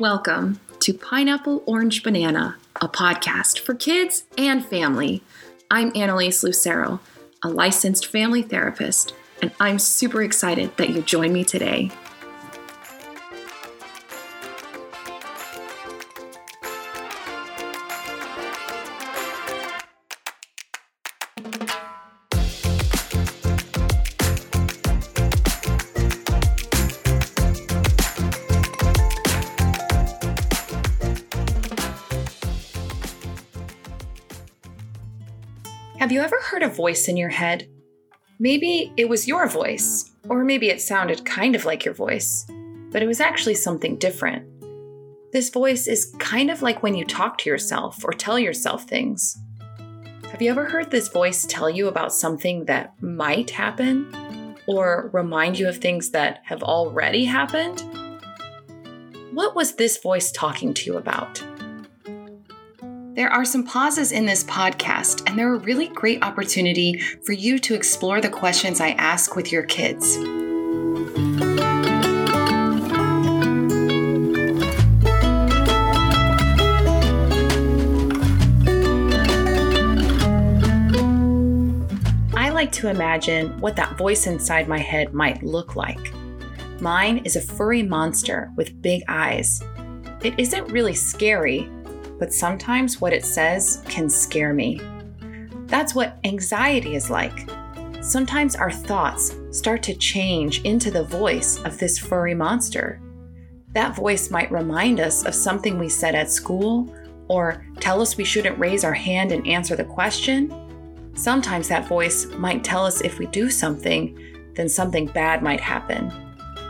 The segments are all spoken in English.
Welcome to Pineapple Orange Banana, a podcast for kids and family. I'm Annalise Lucero, a licensed family therapist, and I'm super excited that you joined me today. Have you ever heard a voice in your head? Maybe it was your voice, or maybe it sounded kind of like your voice, but it was actually something different. This voice is kind of like when you talk to yourself or tell yourself things. Have you ever heard this voice tell you about something that might happen, or remind you of things that have already happened? What was this voice talking to you about? There are some pauses in this podcast, and they're a really great opportunity for you to explore the questions I ask with your kids. I like to imagine what that voice inside my head might look like. Mine is a furry monster with big eyes. It isn't really scary, but sometimes what it says can scare me. That's what anxiety is like. Sometimes our thoughts start to change into the voice of this furry monster. That voice might remind us of something we said at school or tell us we shouldn't raise our hand and answer the question. Sometimes that voice might tell us if we do something, then something bad might happen.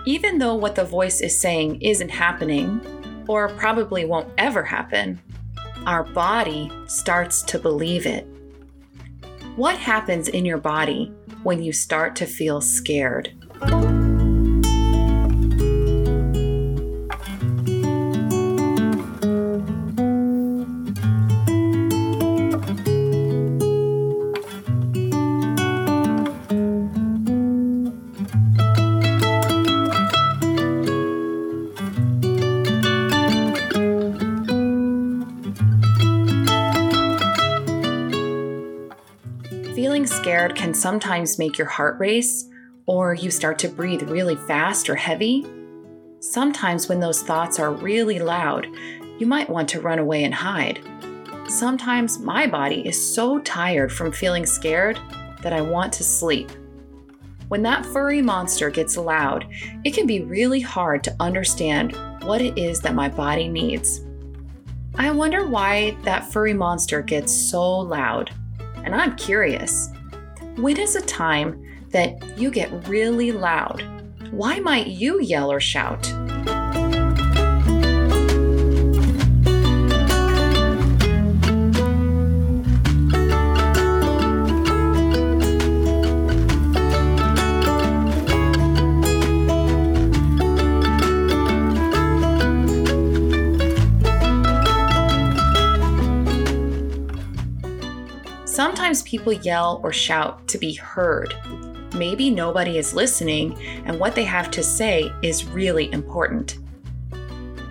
Even though what the voice is saying isn't happening, or probably won't ever happen, our body starts to believe it. What happens in your body when you start to feel scared? Can sometimes make your heart race, or you start to breathe really fast or heavy. Sometimes, when those thoughts are really loud, you might want to run away and hide. Sometimes, my body is so tired from feeling scared that I want to sleep. When that furry monster gets loud, it can be really hard to understand what it is that my body needs. I wonder why that furry monster gets so loud and I'm curious when is a time that you get really loud? Why might you yell or shout? Sometimes people yell or shout to be heard. Maybe nobody is listening and what they have to say is really important.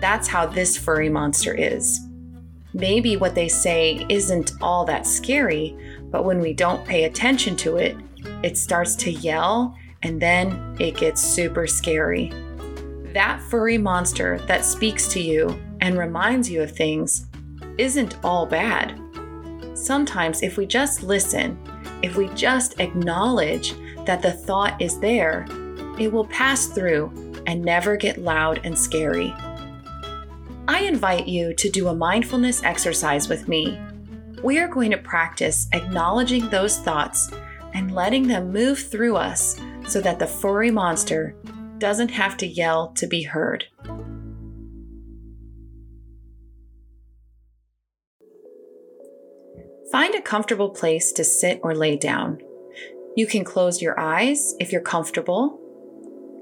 That's how this furry monster is. Maybe what they say isn't all that scary, but when we don't pay attention to it, it starts to yell and then it gets super scary. That furry monster that speaks to you and reminds you of things isn't all bad. Sometimes, if we just listen, if we just acknowledge that the thought is there, it will pass through and never get loud and scary. I invite you to do a mindfulness exercise with me. We are going to practice acknowledging those thoughts and letting them move through us so that the furry monster doesn't have to yell to be heard. Find a comfortable place to sit or lay down. You can close your eyes if you're comfortable.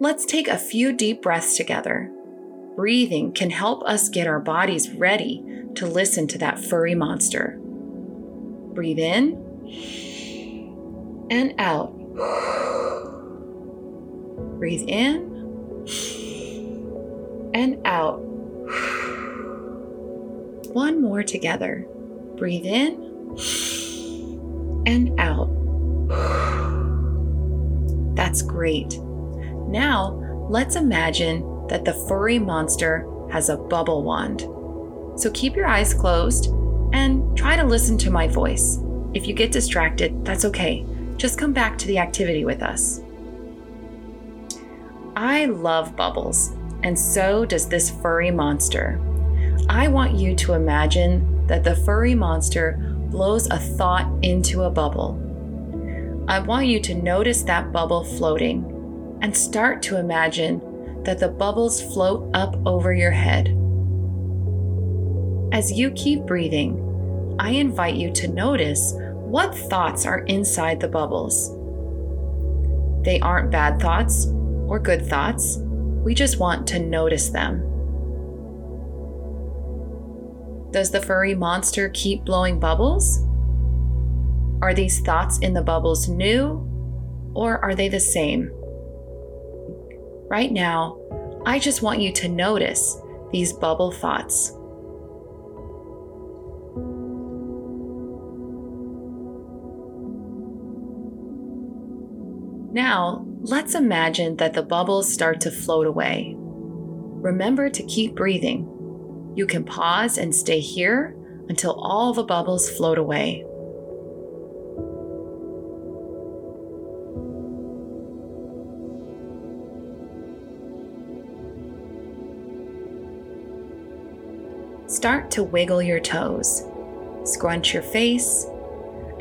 Let's take a few deep breaths together. Breathing can help us get our bodies ready to listen to that furry monster. Breathe in and out. Breathe in and out. One more together. Breathe in and out. That's great. Now, let's imagine that the furry monster has a bubble wand. So keep your eyes closed and try to listen to my voice. If you get distracted, that's okay. Just come back to the activity with us. I love bubbles, and so does this furry monster. I want you to imagine that the furry monster blows a thought into a bubble. I want you to notice that bubble floating and start to imagine that the bubbles float up over your head. As you keep breathing, I invite you to notice what thoughts are inside the bubbles. They aren't bad thoughts or good thoughts, we just want to notice them. Does the furry monster keep blowing bubbles? Are these thoughts in the bubbles new or are they the same? Right now, I just want you to notice these bubble thoughts. Now, let's imagine that the bubbles start to float away. Remember to keep breathing. You can pause and stay here until all the bubbles float away. Start to wiggle your toes, scrunch your face,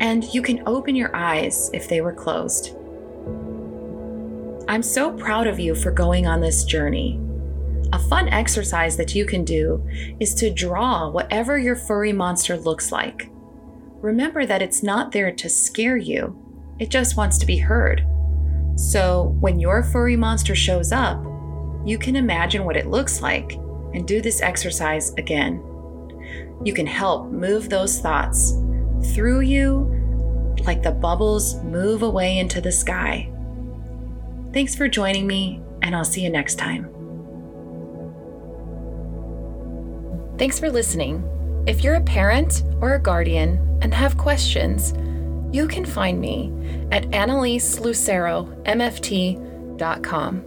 and you can open your eyes if they were closed. I'm so proud of you for going on this journey. A fun exercise that you can do is to draw whatever your furry monster looks like. Remember that it's not there to scare you, it just wants to be heard. So when your furry monster shows up, you can imagine what it looks like and do this exercise again. You can help move those thoughts through you like the bubbles move away into the sky. Thanks for joining me, and I'll see you next time. Thanks for listening. If you're a parent or a guardian and have questions, you can find me at annaliseluceromft.com.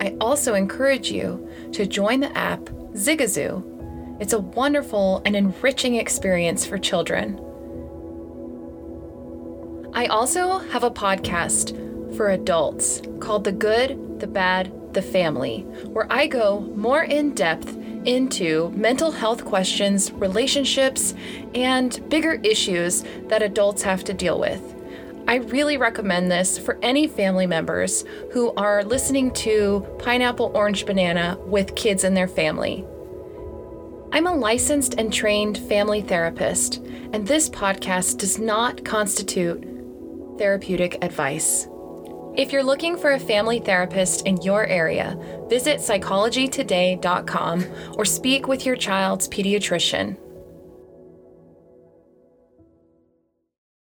I also encourage you to join the app Zigazoo. It's a wonderful and enriching experience for children. I also have a podcast for adults called The Good, the Bad, the Family, where I go more in depth into mental health questions, relationships, and bigger issues that adults have to deal with. I really recommend this for any family members who are listening to Pineapple Orange Banana with kids in their family. I'm a licensed and trained family therapist, and this podcast does not constitute therapeutic advice. If you're looking for a family therapist in your area, visit psychologytoday.com or speak with your child's pediatrician.